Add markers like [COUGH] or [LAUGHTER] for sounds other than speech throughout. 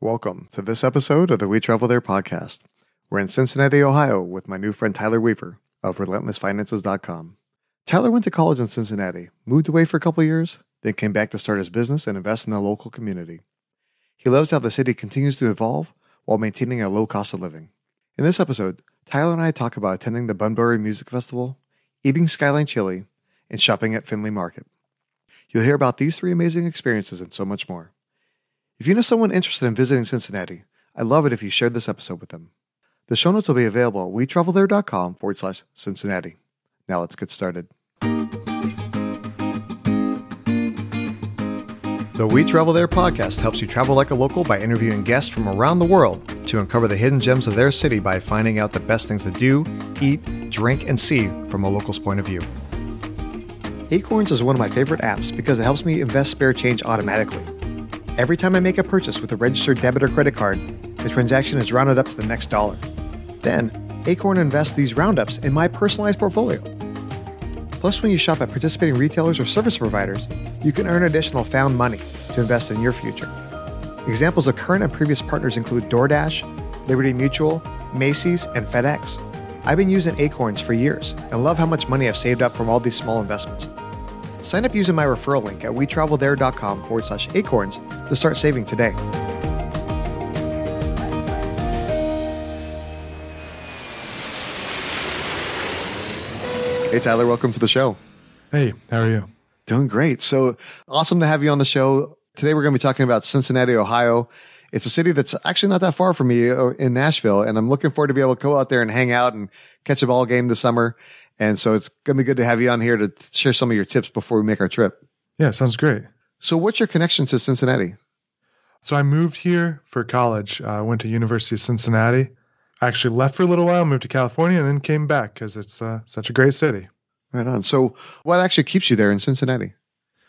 Welcome to this episode of the We Travel There podcast. We're in Cincinnati, Ohio with my new friend Tyler Weaver of RelentlessFinances.com. Tyler went to college in Cincinnati, moved away for a couple years, then came back to start his business and invest in the local community. He loves how the city continues to evolve while maintaining a low cost of living. In this episode, Tyler and I talk about attending the Bunbury Music Festival, eating Skyline Chili, and shopping at Findlay Market. You'll hear about these three amazing experiences and so much more. If you know someone interested in visiting Cincinnati, I'd love it if you shared this episode with them. The show notes will be available at wetravelthere.com forward slash Cincinnati. Now let's get started. The We Travel There podcast helps you travel like a local by interviewing guests from around the world to uncover the hidden gems of their city by finding out the best things to do, eat, drink, and see from a local's point of view. Acorns is one of my favorite apps because it helps me invest spare change automatically. Every time I make a purchase with a registered debit or credit card, the transaction is rounded up to the next dollar. Then, Acorn invests these roundups in my personalized portfolio. Plus, when you shop at participating retailers or service providers, you can earn additional found money to invest in your future. Examples of current and previous partners include DoorDash, Liberty Mutual, Macy's, and FedEx. I've been using Acorns for years and love how much money I've saved up from all these small investments. Sign up using my referral link at wetravelthere.com forward slash acorns to start saving today. Hey, Tyler, welcome to the show. Hey, how are you? Doing great. So awesome to have you on the show. Today, we're going to be talking about Cincinnati, Ohio. It's a city that's actually not that far from me uh, in Nashville, and I'm looking forward to be able to go out there and hang out and catch a ball game this summer. And so it's going to be good to have you on here to share some of your tips before we make our trip. Yeah, sounds great. So, what's your connection to Cincinnati? So, I moved here for college. I went to University of Cincinnati. I actually left for a little while, moved to California, and then came back because it's uh, such a great city. Right on. So, what actually keeps you there in Cincinnati?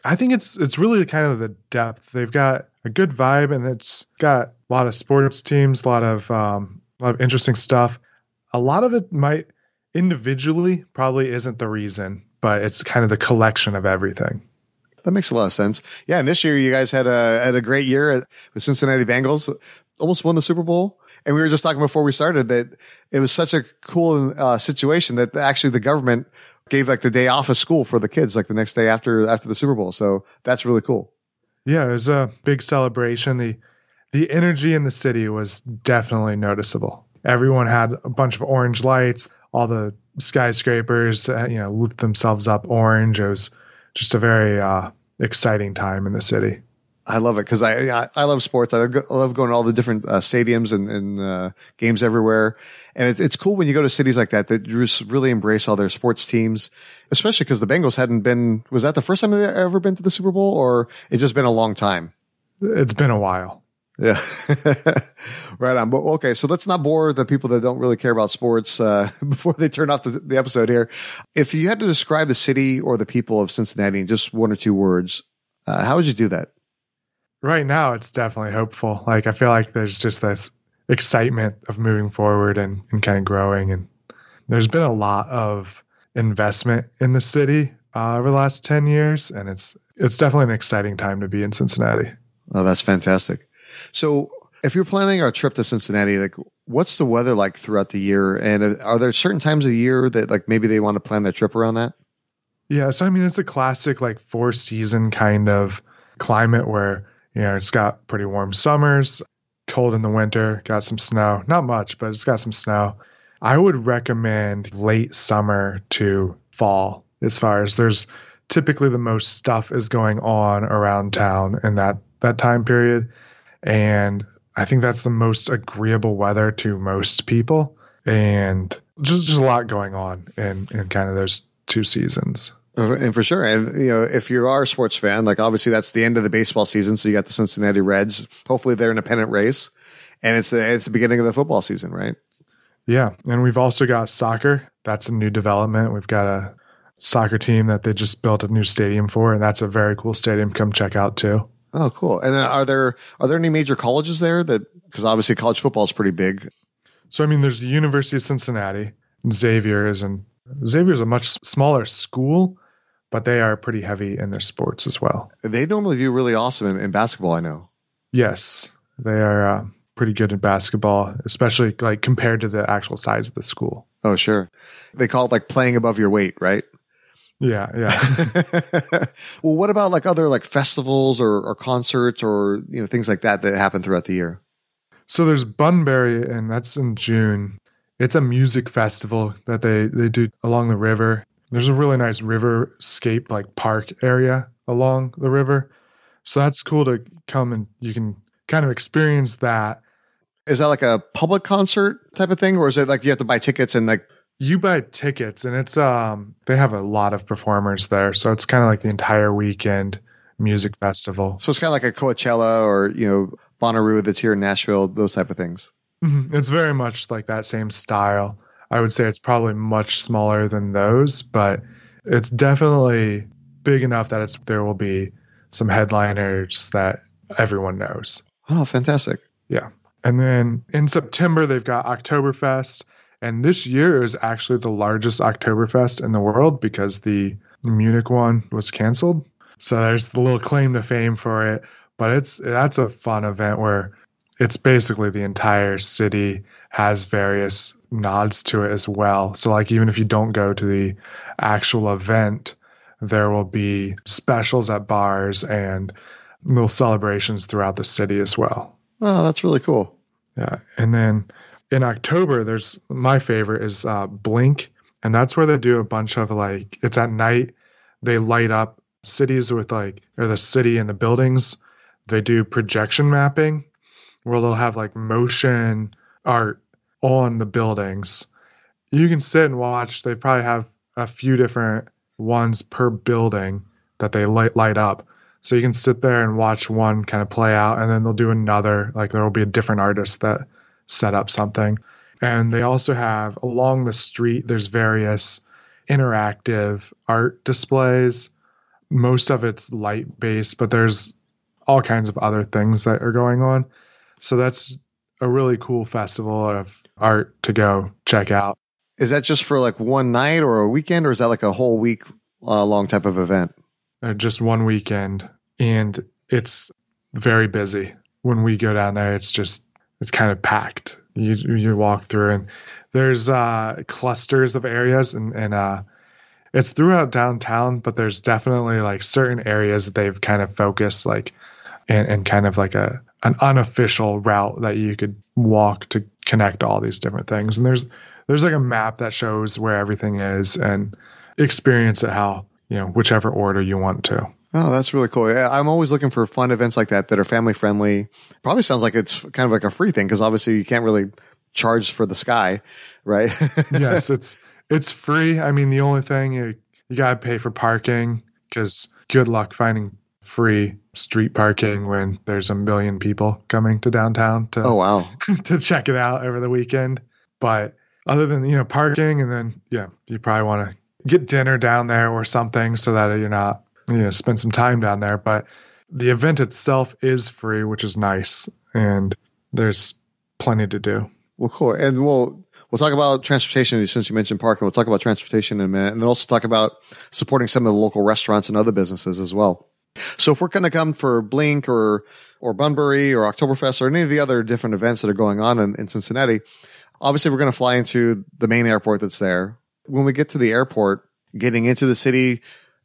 I think it's it's really kind of the depth. They've got a good vibe, and it's got a lot of sports teams, a lot of um, a lot of interesting stuff. A lot of it might individually probably isn't the reason, but it's kind of the collection of everything. That makes a lot of sense. Yeah, and this year you guys had a had a great year with Cincinnati Bengals, almost won the Super Bowl. And we were just talking before we started that it was such a cool uh, situation that actually the government gave like the day off of school for the kids, like the next day after after the Super Bowl. So that's really cool. Yeah, it was a big celebration. the The energy in the city was definitely noticeable. Everyone had a bunch of orange lights all the skyscrapers, uh, you know, lit themselves up orange. It was just a very uh, exciting time in the city. I love it because I, I, I love sports. I love going to all the different uh, stadiums and, and uh, games everywhere, and it, it's cool when you go to cities like that that just really embrace all their sports teams, especially because the Bengals hadn't been. Was that the first time they ever been to the Super Bowl, or it just been a long time? It's been a while. Yeah. [LAUGHS] right on. But okay. So let's not bore the people that don't really care about sports, uh, [LAUGHS] before they turn off the, the episode here. If you had to describe the city or the people of Cincinnati in just one or two words, uh, how would you do that? Right now, it's definitely hopeful. Like, I feel like there's just this excitement of moving forward and, and kind of growing. And there's been a lot of investment in the city uh, over the last 10 years. And it's, it's definitely an exciting time to be in Cincinnati. Oh, that's fantastic. So if you're planning a trip to Cincinnati, like what's the weather like throughout the year? And are there certain times of year that like maybe they want to plan their trip around that? Yeah. So, I mean, it's a classic like four season kind of climate where, you know, it's got pretty warm summers, cold in the winter, got some snow, not much, but it's got some snow. I would recommend late summer to fall as far as there's typically the most stuff is going on around town in that that time period and I think that's the most agreeable weather to most people. And just, just a lot going on in, in kind of those two seasons. Uh, and for sure. And, you know, if you are a sports fan, like obviously that's the end of the baseball season. So you got the Cincinnati Reds. Hopefully they're in a pennant race. And it's the, it's the beginning of the football season, right? Yeah. And we've also got soccer. That's a new development. We've got a soccer team that they just built a new stadium for. And that's a very cool stadium. Come check out too. Oh, cool. And then are there are there any major colleges there that because obviously college football is pretty big. So I mean, there's the University of Cincinnati. Xavier is and Xavier is a much smaller school, but they are pretty heavy in their sports as well. They normally do really awesome in, in basketball. I know. Yes, They are uh, pretty good in basketball, especially like compared to the actual size of the school. Oh, sure. They call it like playing above your weight, right? Yeah, yeah. [LAUGHS] well, what about like other like festivals or, or concerts or you know things like that that happen throughout the year? So there's Bunbury, and that's in June. It's a music festival that they they do along the river. There's a really nice riverscape like park area along the river, so that's cool to come and you can kind of experience that. Is that like a public concert type of thing, or is it like you have to buy tickets and like you buy tickets and it's um they have a lot of performers there so it's kind of like the entire weekend music festival. So it's kind of like a coachella or you know bonnaroo that's here in nashville those type of things. Mm-hmm. it's very much like that same style. I would say it's probably much smaller than those but it's definitely big enough that it's there will be some headliners that everyone knows. Oh fantastic. Yeah. And then in september they've got oktoberfest and this year is actually the largest Oktoberfest in the world because the Munich one was canceled. So there's the little claim to fame for it. But it's that's a fun event where it's basically the entire city has various nods to it as well. So like even if you don't go to the actual event, there will be specials at bars and little celebrations throughout the city as well. Oh, that's really cool. Yeah. And then in October, there's my favorite is uh, Blink, and that's where they do a bunch of like it's at night. They light up cities with like or the city and the buildings. They do projection mapping, where they'll have like motion art on the buildings. You can sit and watch. They probably have a few different ones per building that they light light up. So you can sit there and watch one kind of play out, and then they'll do another. Like there will be a different artist that set up something. And they also have along the street, there's various interactive art displays. Most of it's light based, but there's all kinds of other things that are going on. So that's a really cool festival of art to go check out. Is that just for like one night or a weekend, or is that like a whole week uh, long type of event? Uh, just one weekend, and it's very busy. When we go down there, it's just it's kind of packed. You you walk through and there's uh, clusters of areas and and uh, it's throughout downtown, but there's definitely like certain areas that they've kind of focused like and, and kind of like a an unofficial route that you could walk to connect all these different things. And there's there's like a map that shows where everything is and experience it how you know whichever order you want to. Oh, that's really cool. I'm always looking for fun events like that that are family friendly. Probably sounds like it's kind of like a free thing because obviously you can't really charge for the sky, right? [LAUGHS] yes, it's it's free. I mean, the only thing you you gotta pay for parking because good luck finding free street parking when there's a million people coming to downtown to oh wow [LAUGHS] to check it out over the weekend. But other than you know parking and then yeah, you probably want to get dinner down there or something so that you're not you know spend some time down there. But the event itself is free, which is nice, and there's plenty to do. Well, cool, and we'll we'll talk about transportation since you mentioned parking. We'll talk about transportation in a minute, and then also talk about supporting some of the local restaurants and other businesses as well. So if we're going to come for Blink or or Bunbury or Oktoberfest or any of the other different events that are going on in, in Cincinnati, obviously we're going to fly into the main airport that's there. When we get to the airport, getting into the city,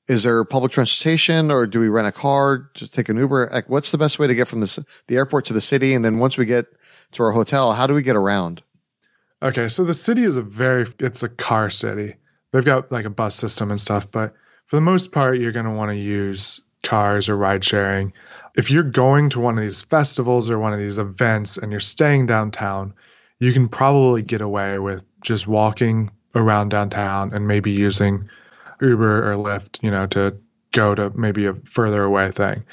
is there public transportation or do we rent a car to take an Uber? Like, what's the best way to get from the, the airport to the city? And then once we get to our hotel, how do we get around? Okay. So the city is a very, it's a car city. They've got like a bus system and stuff, but for the most part, you're going to want to use cars or ride sharing. If you're going to one of these festivals or one of these events and you're staying downtown, you can probably get away with just walking around downtown and maybe using Uber or Lyft, you know, to go to maybe a further away thing.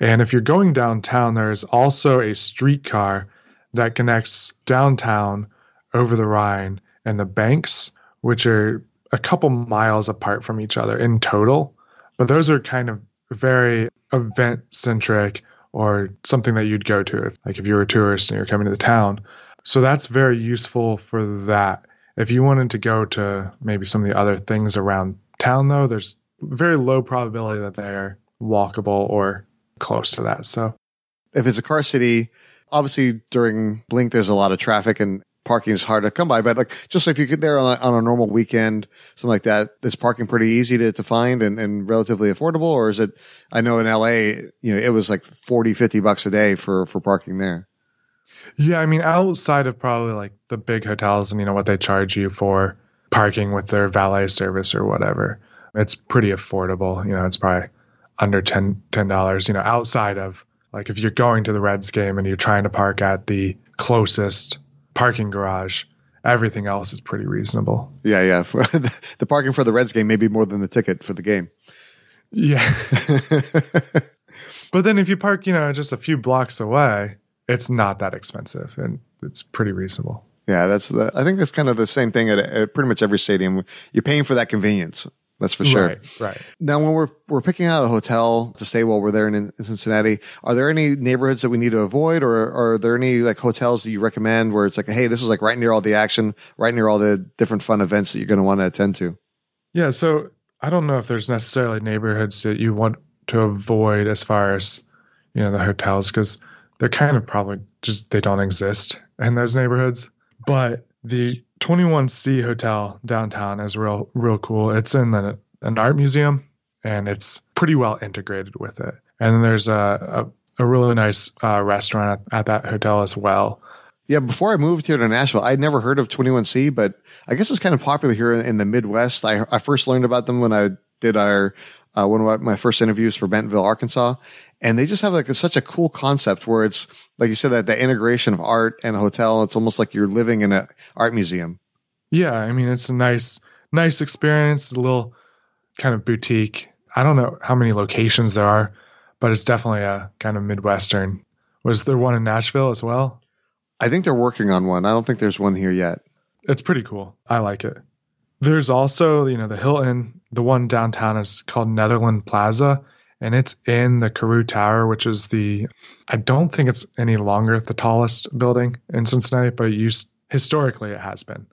And if you're going downtown, there's also a streetcar that connects downtown over the Rhine and the banks, which are a couple miles apart from each other in total. But those are kind of very event centric or something that you'd go to if like if you were a tourist and you're coming to the town. So that's very useful for that. If you wanted to go to maybe some of the other things around town though, there's very low probability that they're walkable or close to that. So if it's a car city, Obviously, during Blink, there's a lot of traffic and parking is hard to come by. But like, just if you get there on a, on a normal weekend, something like that, is parking pretty easy to, to find and, and relatively affordable? Or is it, I know in LA, you know, it was like 40, 50 bucks a day for, for parking there. Yeah. I mean, outside of probably like the big hotels and, you know, what they charge you for parking with their valet service or whatever, it's pretty affordable. You know, it's probably under 10 $10, you know, outside of like if you're going to the Reds game and you're trying to park at the closest parking garage, everything else is pretty reasonable. Yeah, yeah. For [LAUGHS] the parking for the Reds game may be more than the ticket for the game. Yeah. [LAUGHS] but then if you park, you know, just a few blocks away, it's not that expensive and it's pretty reasonable. Yeah, that's the, I think that's kind of the same thing at, at pretty much every stadium. You're paying for that convenience. That's for sure. Right, right. Now, when we're we're picking out a hotel to stay while we're there in, in Cincinnati, are there any neighborhoods that we need to avoid, or, or, are there any like hotels that you recommend where it's like, hey, this is like right near all the action, right near all the different fun events that you're going to want to attend to? Yeah. So I don't know if there's necessarily neighborhoods that you want to avoid as far as you know the hotels because they're kind of probably just they don't exist in those neighborhoods. But the 21C Hotel downtown is real real cool. It's in the, an art museum and it's pretty well integrated with it. And then there's a a, a really nice uh, restaurant at, at, that hotel as well. Yeah, before I moved here to Nashville, I'd never heard of 21C, but I guess it's kind of popular here in, in the Midwest. I, I first learned about them when I did our uh, one of my first interviews for Bentonville, Arkansas. And they just have like a, such a cool concept where it's, like you said, that the integration of art and a hotel. It's almost like you're living in an art museum. Yeah. I mean, it's a nice, nice experience, a little kind of boutique. I don't know how many locations there are, but it's definitely a kind of Midwestern. Was there one in Nashville as well? I think they're working on one. I don't think there's one here yet. It's pretty cool. I like it. There's also, you know, the Hilton, the one downtown is called Netherland Plaza, and it's in the Carew Tower, which is the, I don't think it's any longer the tallest building in Cincinnati, but it used, historically it has been.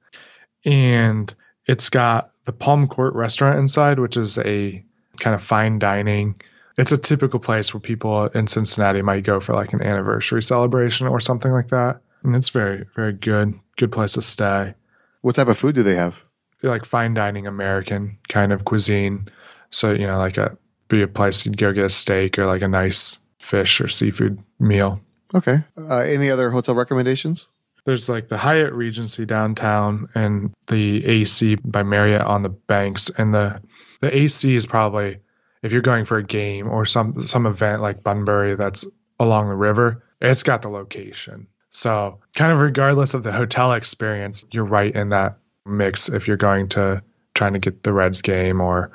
And it's got the Palm Court restaurant inside, which is a kind of fine dining. It's a typical place where people in Cincinnati might go for like an anniversary celebration or something like that. And it's very, very good, good place to stay. What type of food do they have? Like fine dining American kind of cuisine. So, you know, like a be a place you'd go get a steak or like a nice fish or seafood meal. Okay. Uh, any other hotel recommendations? There's like the Hyatt Regency downtown and the AC by Marriott on the banks. And the the AC is probably if you're going for a game or some some event like Bunbury that's along the river, it's got the location. So kind of regardless of the hotel experience, you're right in that mix if you're going to trying to get the Reds game or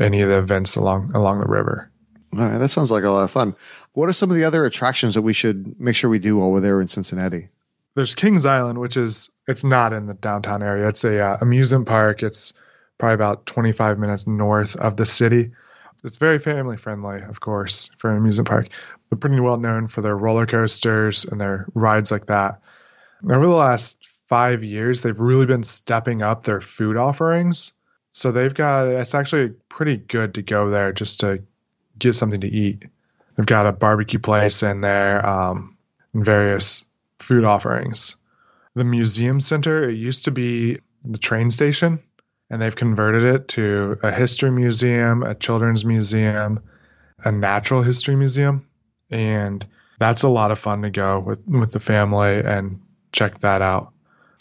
any of the events along along the river. All right, that sounds like a lot of fun. What are some of the other attractions that we should make sure we do while we're there in Cincinnati? There's Kings Island, which is it's not in the downtown area. It's a uh, amusement park. It's probably about 25 minutes north of the city. It's very family friendly, of course, for an amusement park. They're pretty well known for their roller coasters and their rides like that. Over the last five years, they've really been stepping up their food offerings. So they've got it's actually pretty good to go there just to get something to eat. They've got a barbecue place in there um, and various food offerings. The museum center, it used to be the train station, and they've converted it to a history museum, a children's museum, a natural history museum. And that's a lot of fun to go with, with the family and check that out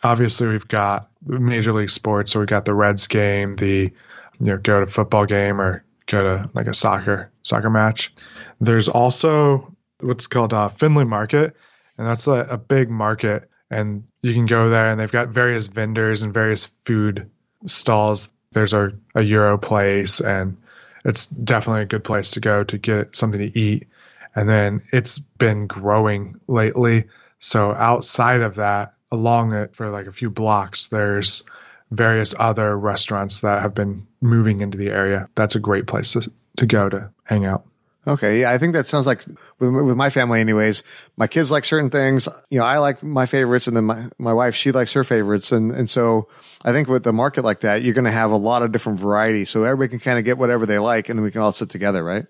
obviously we've got major league sports. So we've got the Reds game, the you know go to football game or go to like a soccer soccer match. There's also what's called a Findlay Market, and that's a, a big market, and you can go there and they've got various vendors and various food stalls. There's a, a Euro place, and it's definitely a good place to go to get something to eat. And then it's been growing lately. So outside of that, along it for like a few blocks, there's various other restaurants that have been moving into the area. That's a great place to, to go to hang out. Okay. Yeah. I think that sounds like with, with my family, anyways, my kids like certain things. You know, I like my favorites and then my, my wife, she likes her favorites. And, and so I think with the market like that, you're going to have a lot of different variety. So everybody can kind of get whatever they like and then we can all sit together, right?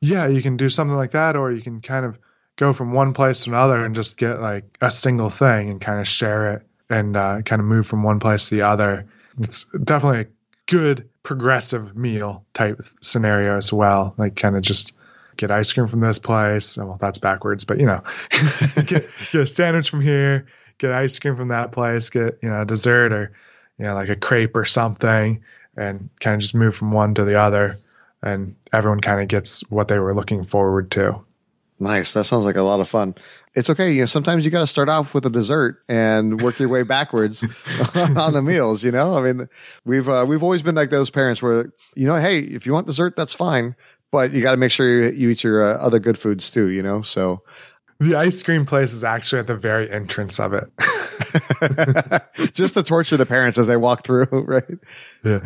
Yeah. You can do something like that, or you can kind of go from one place to another and just get like a single thing and kind of share it and uh, kind of move from one place to the other. It's definitely a good progressive meal type scenario as well. Like kind of just get ice cream from this place. Well, that's backwards, but you know, [LAUGHS] get, get a sandwich from here, get ice cream from that place, get you know a dessert or you know like a crepe or something, and kind of just move from one to the other, and everyone kind of gets what they were looking forward to. Nice. That sounds like a lot of fun. It's okay. You know, sometimes you got to start off with a dessert and work your way backwards [LAUGHS] on the meals. You know, I mean, we've uh, we've always been like those parents where you know, hey, if you want dessert, that's fine, but you got to make sure you, you eat your uh, other good foods too. You know, so the ice cream place is actually at the very entrance of it. [LAUGHS] Just to torture the parents as they walk through, [LAUGHS] right? Yeah.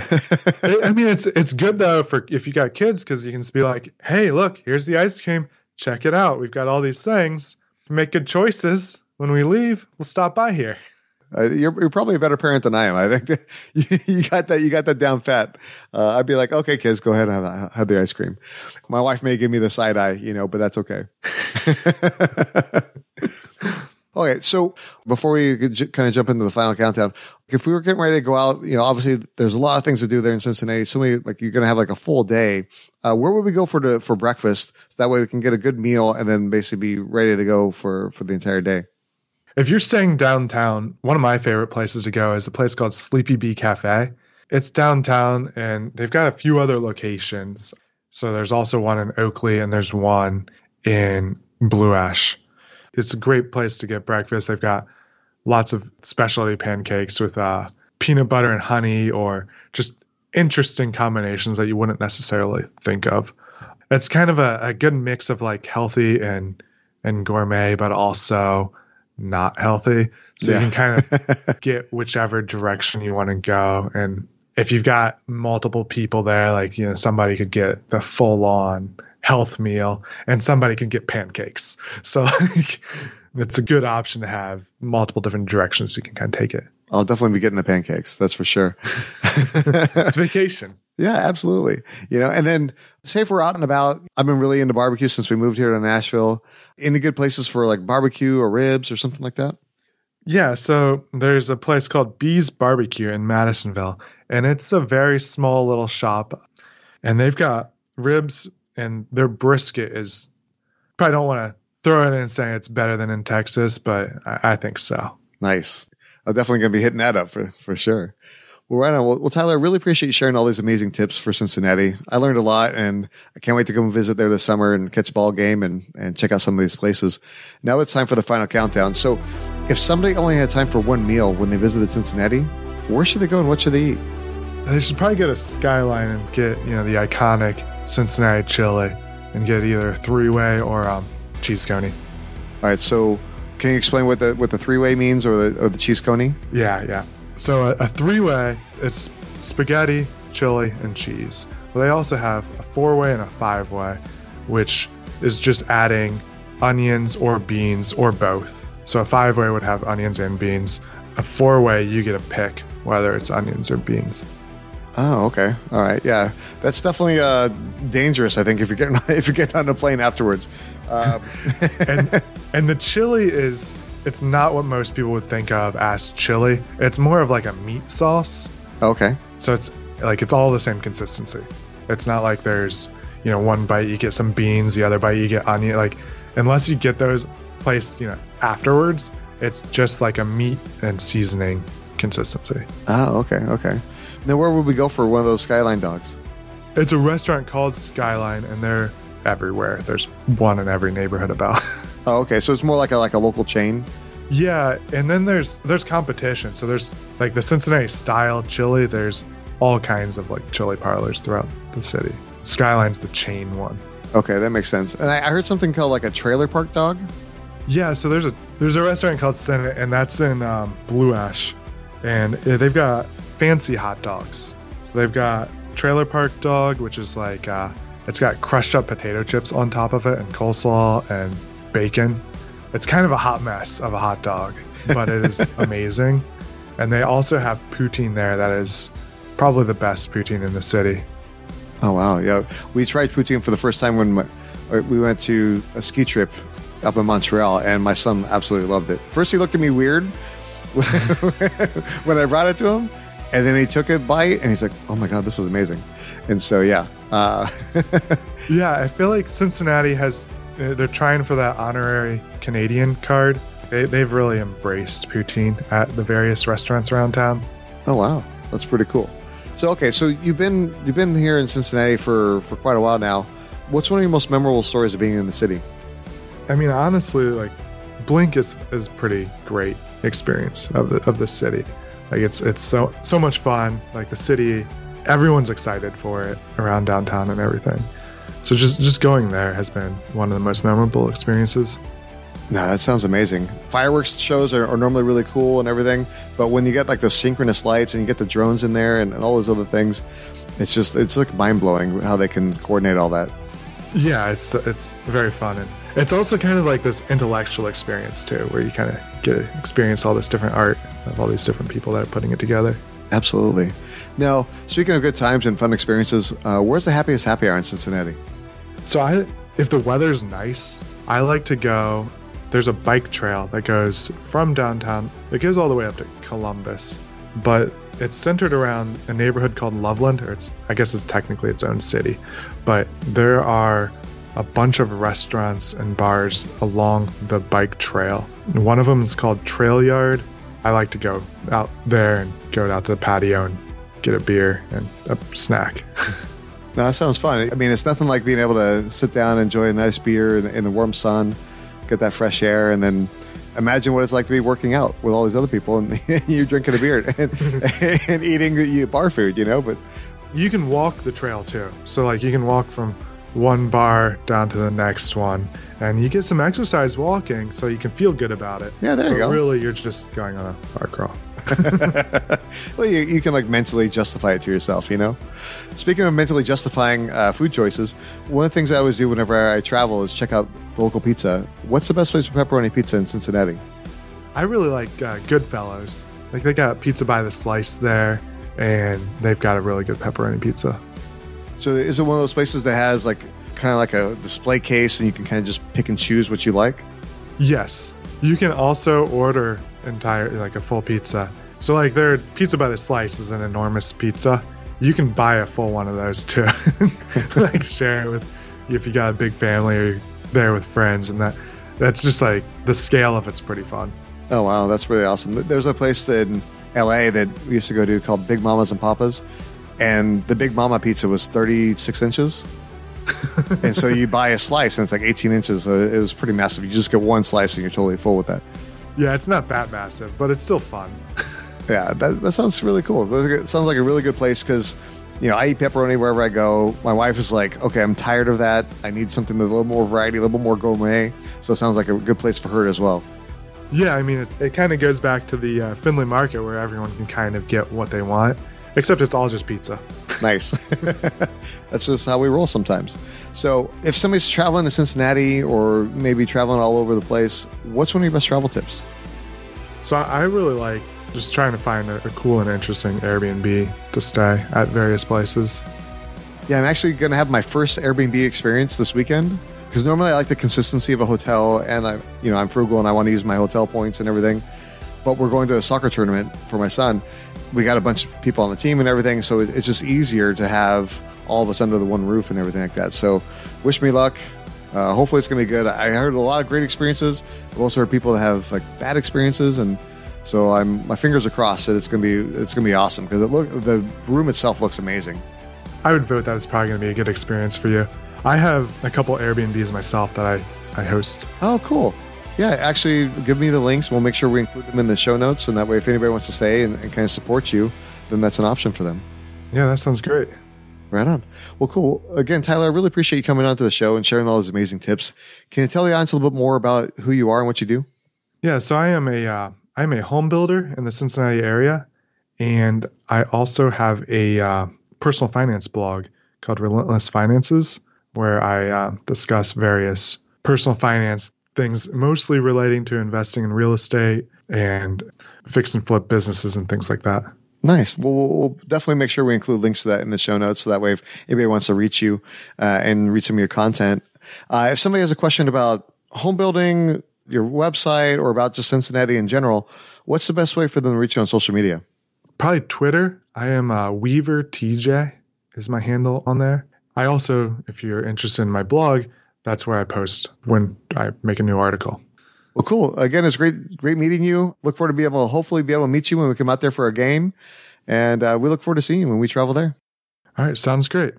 I mean, it's it's good though for if you got kids because you can just be like, "Hey, look, here's the ice cream check it out. We've got all these things. Make good choices. When we leave, we'll stop by here. [LAUGHS] Uh, you're, you're probably a better parent than I am. I think [LAUGHS] you, you got that. You got that down fat. Uh, I'd be like, okay, kids, go ahead and have, have the ice cream. My wife may give me the side eye, you know, but that's okay. [LAUGHS] Okay, so before we kind of jump into the final countdown, if we were getting ready to go out, you know, obviously there's a lot of things to do there in Cincinnati. So like you're going to have like a full day. Uh, where would we go for the, for breakfast? So that way we can get a good meal and then basically be ready to go for, for the entire day. If you're staying downtown, one of my favorite places to go is a place called Sleepy Bee Cafe. It's downtown and they've got a few other locations. So there's also one in Oakley and there's one in Blue Ash it's a great place to get breakfast. They've got lots of specialty pancakes with uh, peanut butter and honey, or just interesting combinations that you wouldn't necessarily think of. It's kind of a, a good mix of like healthy and and gourmet, but also not healthy. So yeah. you can kind of [LAUGHS] get whichever direction you want to go. And if you've got multiple people there, like, you know, somebody could get the full on health meal and somebody can get pancakes. So it's a good option to have multiple different directions you can kind of take it. I'll definitely be getting the pancakes. That's for sure. [LAUGHS] it's vacation. Yeah, absolutely. You know, and then say if we're out and about, I've been really into barbecue since we moved here to Nashville. Any good places for like barbecue or ribs or something like that? Yeah, so there's a place called Bees Barbecue in Madisonville, and it's a very small little shop, and they've got ribs, and their brisket is probably don't want to throw it in and say it's better than in Texas, but I, I think so. Nice. I'm definitely going to be hitting that up for, for sure. Well, right on. Well, well, Tyler, I really appreciate you sharing all these amazing tips for Cincinnati. I learned a lot and I can't wait to come visit there this summer and catch a ball game and, and check out some of these places. Now it's time for the final countdown. So if somebody only had time for one meal when they visited Cincinnati, where should they go and what should they eat? They should probably get a skyline and get, you know, the iconic Cincinnati chili and get either three way or um, cheese coney. All right. So, can you explain what the what the three way means or the or the cheese coney? Yeah, yeah. So a, a three way, it's spaghetti, chili, and cheese. Well, they also have a four way and a five way, which is just adding onions or beans or both. So a five way would have onions and beans. A four way, you get a pick whether it's onions or beans. Oh, okay. All right. Yeah, that's definitely uh, dangerous. I think if you're getting [LAUGHS] if you're getting on a plane afterwards. Um. [LAUGHS] and and the chili is it's not what most people would think of as chili. It's more of like a meat sauce. Okay. So it's like it's all the same consistency. It's not like there's you know one bite you get some beans, the other bite you get onion. Like unless you get those placed you know afterwards, it's just like a meat and seasoning consistency. Oh, okay, okay. Now, where would we go for one of those Skyline dogs? It's a restaurant called Skyline, and they're everywhere. There's one in every neighborhood about. [LAUGHS] oh, okay. So it's more like a like a local chain. Yeah, and then there's there's competition. So there's like the Cincinnati style chili. There's all kinds of like chili parlors throughout the city. Skyline's the chain one. Okay, that makes sense. And I, I heard something called like a trailer park dog. Yeah, so there's a there's a restaurant called Senate, and that's in um, Blue Ash, and they've got fancy hot dogs. So they've got trailer park dog, which is like uh, it's got crushed up potato chips on top of it and coleslaw and bacon. It's kind of a hot mess of a hot dog, but it is [LAUGHS] amazing. And they also have poutine there that is probably the best poutine in the city. Oh wow, yeah. We tried poutine for the first time when my, uh, we went to a ski trip up in Montreal, and my son absolutely loved it. First, he looked at me weird [LAUGHS] when I brought it to him, and then he took a bite, and he's like, "Oh my god, this is amazing!" And so, yeah, uh, [LAUGHS] yeah, I feel like Cincinnati has they're trying for that honorary Canadian card. They, they've really embraced poutine at the various restaurants around town. Oh wow, that's pretty cool. So okay, so you've been you've been here in Cincinnati for for quite a while now. What's one of your most memorable stories of being in the city? I mean, honestly, like Blink is is pretty great experience of the of the city. Like it's it's so so much fun. Like the city, everyone's excited for it around downtown and everything. So just just going there has been one of the most memorable experiences. No, that sounds amazing. Fireworks shows are, are, normally really cool and everything, but when you get like those synchronous lights and you get the drones in there and, and all those other things, it's just it's like mind blowing how they can coordinate all that. Yeah, it's it's very fun and it's also kind of like this intellectual experience too, where you kind of get to experience all this different art of all these different people that are putting it together. Absolutely. Now, speaking of good times and fun experiences, uh, where's the happiest happy hour in Cincinnati? So I, if the weather's nice, I like to go. There's a bike trail that goes from downtown. It goes all the way up to Columbus, but it's centered around a neighborhood called Loveland, or it's I guess it's technically its own city, but there are a bunch of restaurants and bars along the bike trail. One of them is called Trail Yard. I like to go out there and go out to the patio and get a beer and a snack. [LAUGHS] No, that sounds fun. I mean, it's nothing like being able to sit down, enjoy a nice beer in, in, the warm sun, get that fresh air, and then imagine what it's like to be working out with all these other people and [LAUGHS] you're drinking a beer and, and eating bar food, you know. But you can walk the trail too. So, like, you can walk from one bar down to the next one, and you get some exercise walking, so you can feel good about it. Yeah, there you but go. Really, you're just going on a bar crawl. [LAUGHS] well, you, you, can like mentally justify it to yourself, you know. Speaking of mentally justifying uh, food choices, one of the things I always do whenever I travel is check out local pizza. What's the best place for pepperoni pizza in Cincinnati? I really like uh, Goodfellas. Like they got pizza by the slice there, and they've got a really good pepperoni pizza. So, is it one of those places that has like kind of like a display case, and you can kind of just pick and choose what you like? Yes, you can also order entire like a full pizza. So like their pizza by the slice is an enormous pizza. You can buy a full one of those too. [LAUGHS] like share it with if you got a big family or there with friends and that that's just like the scale of it's pretty fun. Oh wow, that's really awesome. There's a place in LA that we used to go to called Big Mamas and Papas, and the Big Mama pizza was 36 inches. [LAUGHS] and so you buy a slice and it's like 18 inches. So it was pretty massive. You just get one slice and you're totally full with that. Yeah, it's not that massive, but it's still fun. [LAUGHS] yeah, that, that sounds really cool. It sounds like a really good place because, you know, I eat pepperoni wherever I go. My wife is like, okay, I'm tired of that. I need something with a little more variety, a little more gourmet. So it sounds like a good place for her as well. Yeah, I mean, it kind of goes back to the uh, Findlay Market where everyone can kind of get what they want, except it's all just pizza. Nice. [LAUGHS] That's just how we roll sometimes. So, if somebody's traveling to Cincinnati or maybe traveling all over the place, what's one of your best travel tips? So, I really like just trying to find a, a cool and interesting Airbnb to stay at various places. Yeah, I'm actually going to have my first Airbnb experience this weekend because normally I like the consistency of a hotel, and I, you know, I'm frugal and I want to use my hotel points and everything. But we're going to a soccer tournament for my son. We got a bunch of people on the team and everything, so it's just easier to have all of us under the one roof and everything like that. So, wish me luck. Uh, hopefully, it's going to be good. I heard a lot of great experiences. I've also heard people that have like bad experiences, and so I'm my fingers are crossed that it's going to be it's going to be awesome because it look the room itself looks amazing. I would vote that it's probably going to be a good experience for you. I have a couple Airbnbs myself that I I host. Oh, cool. Yeah, actually, give me the links. We'll make sure we include them in the show notes, and that way, if anybody wants to stay and, and kind of support you, then that's an option for them. Yeah, that sounds great. Right on. Well, cool. Again, Tyler, I really appreciate you coming onto the show and sharing all those amazing tips. Can you tell the audience a little bit more about who you are and what you do? Yeah, so I am a uh, I am a home builder in the Cincinnati area, and I also have a uh, personal finance blog called Relentless Finances, where I uh, discuss various personal finance things mostly relating to investing in real estate and fix and flip businesses and things like that. Nice. Well, we'll definitely make sure we include links to that in the show notes. So that way, if anybody wants to reach you uh, and read some of your content, uh, if somebody has a question about home building, your website, or about just Cincinnati in general, what's the best way for them to reach you on social media? Probably Twitter. I am uh, Weaver TJ is my handle on there. I also, if you're interested in my blog, that's where I post when I make a new article. Well, cool. Again, it's great, great meeting you. Look forward to be able to hopefully be able to meet you when we come out there for a game. And uh, we look forward to seeing you when we travel there. All right. Sounds great.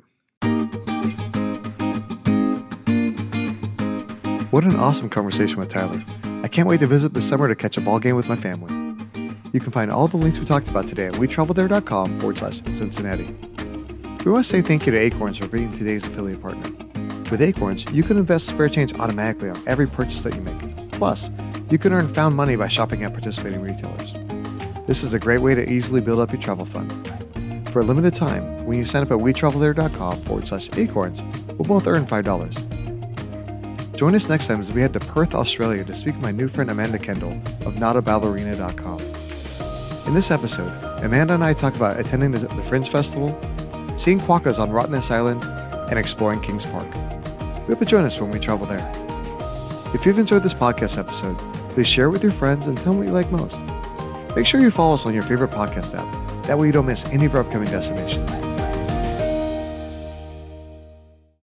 What an awesome conversation with Tyler. I can't wait to visit this summer to catch a ball game with my family. You can find all the links we talked about today at wetravelthere.com forward slash Cincinnati. We want to say thank you to Acorns for being today's affiliate partner. With Acorns, you can invest spare change automatically on every purchase that you make. Plus, you can earn found money by shopping at participating retailers. This is a great way to easily build up your travel fund. For a limited time, when you sign up at wetravelthere.com forward slash acorns, we'll both earn $5. Join us next time as we head to Perth, Australia to speak with my new friend Amanda Kendall of notaballerina.com. In this episode, Amanda and I talk about attending the, the Fringe Festival, seeing quokkas on Rottnest Island, and exploring Kings Park. We hope you join us when we travel there. If you've enjoyed this podcast episode, please share it with your friends and tell them what you like most. Make sure you follow us on your favorite podcast app. That way you don't miss any of our upcoming destinations.